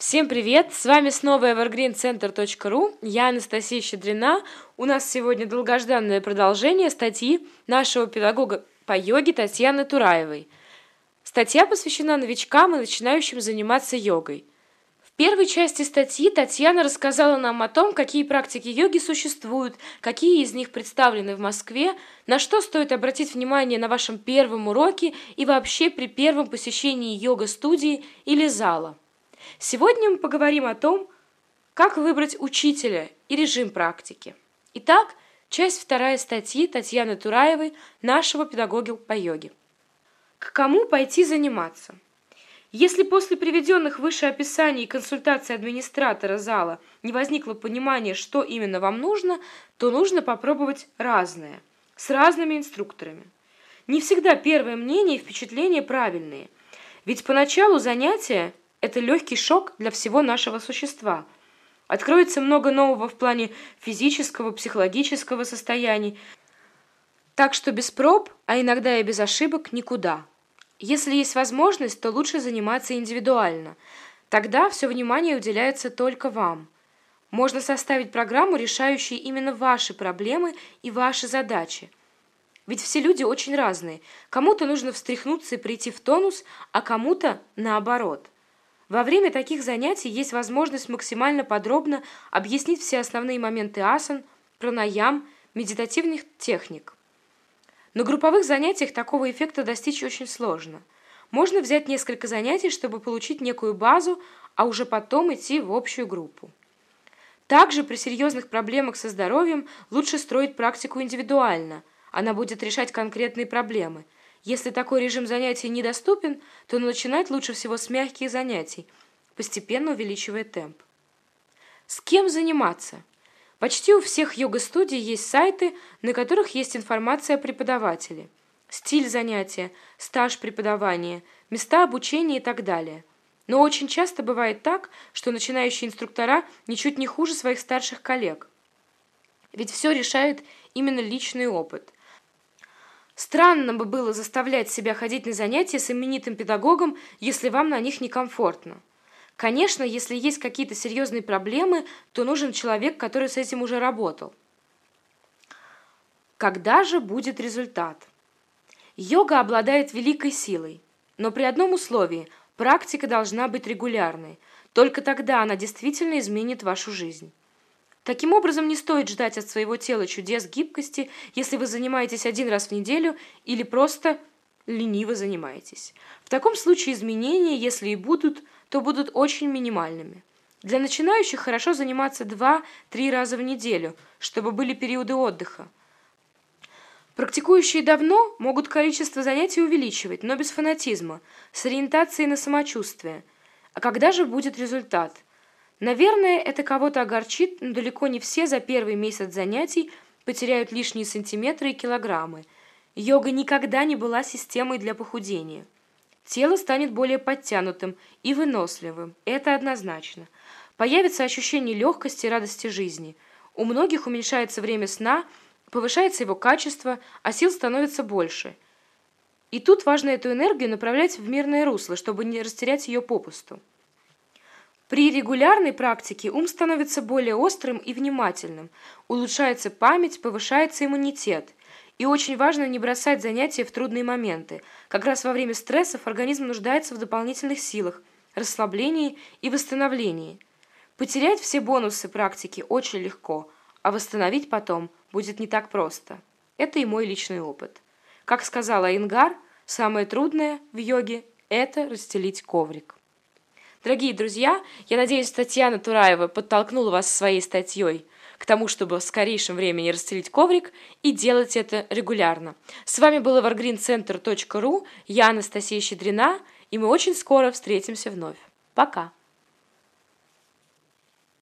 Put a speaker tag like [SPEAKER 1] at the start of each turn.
[SPEAKER 1] Всем привет! С вами снова evergreencenter.ru. Я Анастасия Щедрина. У нас сегодня долгожданное продолжение статьи нашего педагога по йоге Татьяны Тураевой. Статья посвящена новичкам и начинающим заниматься йогой. В первой части статьи Татьяна рассказала нам о том, какие практики йоги существуют, какие из них представлены в Москве, на что стоит обратить внимание на вашем первом уроке и вообще при первом посещении йога-студии или зала. Сегодня мы поговорим о том, как выбрать учителя и режим практики. Итак, часть вторая статьи Татьяны Тураевой, нашего педагога по йоге. К кому пойти заниматься? Если после приведенных выше описаний и консультации администратора зала не возникло понимания, что именно вам нужно, то нужно попробовать разное, с разными инструкторами. Не всегда первое мнение и впечатления правильные, ведь поначалу занятия это легкий шок для всего нашего существа. Откроется много нового в плане физического, психологического состояния. Так что без проб, а иногда и без ошибок, никуда. Если есть возможность, то лучше заниматься индивидуально. Тогда все внимание уделяется только вам. Можно составить программу, решающую именно ваши проблемы и ваши задачи. Ведь все люди очень разные. Кому-то нужно встряхнуться и прийти в тонус, а кому-то наоборот – во время таких занятий есть возможность максимально подробно объяснить все основные моменты асан, пранаям, медитативных техник. На групповых занятиях такого эффекта достичь очень сложно. Можно взять несколько занятий, чтобы получить некую базу, а уже потом идти в общую группу. Также при серьезных проблемах со здоровьем лучше строить практику индивидуально. Она будет решать конкретные проблемы – если такой режим занятий недоступен, то начинать лучше всего с мягких занятий, постепенно увеличивая темп. С кем заниматься? Почти у всех йога-студий есть сайты, на которых есть информация о преподавателе, стиль занятия, стаж преподавания, места обучения и так далее. Но очень часто бывает так, что начинающие инструктора ничуть не хуже своих старших коллег. Ведь все решает именно личный опыт – Странно бы было заставлять себя ходить на занятия с именитым педагогом, если вам на них некомфортно. Конечно, если есть какие-то серьезные проблемы, то нужен человек, который с этим уже работал. Когда же будет результат? Йога обладает великой силой, но при одном условии – практика должна быть регулярной. Только тогда она действительно изменит вашу жизнь. Таким образом, не стоит ждать от своего тела чудес гибкости, если вы занимаетесь один раз в неделю или просто лениво занимаетесь. В таком случае изменения, если и будут, то будут очень минимальными. Для начинающих хорошо заниматься 2-3 раза в неделю, чтобы были периоды отдыха. Практикующие давно могут количество занятий увеличивать, но без фанатизма, с ориентацией на самочувствие. А когда же будет результат – Наверное, это кого-то огорчит, но далеко не все за первый месяц занятий потеряют лишние сантиметры и килограммы. Йога никогда не была системой для похудения. Тело станет более подтянутым и выносливым, это однозначно. Появится ощущение легкости и радости жизни. У многих уменьшается время сна, повышается его качество, а сил становится больше. И тут важно эту энергию направлять в мирное русло, чтобы не растерять ее попусту. При регулярной практике ум становится более острым и внимательным, улучшается память, повышается иммунитет. И очень важно не бросать занятия в трудные моменты. Как раз во время стрессов организм нуждается в дополнительных силах, расслаблении и восстановлении. Потерять все бонусы практики очень легко, а восстановить потом будет не так просто. Это и мой личный опыт. Как сказала Ингар, самое трудное в йоге – это расстелить коврик. Дорогие друзья, я надеюсь, Татьяна Тураева подтолкнула вас своей статьей к тому, чтобы в скорейшем времени расстелить коврик и делать это регулярно. С вами был evergreencenter.ru, я Анастасия Щедрина, и мы очень скоро встретимся вновь. Пока!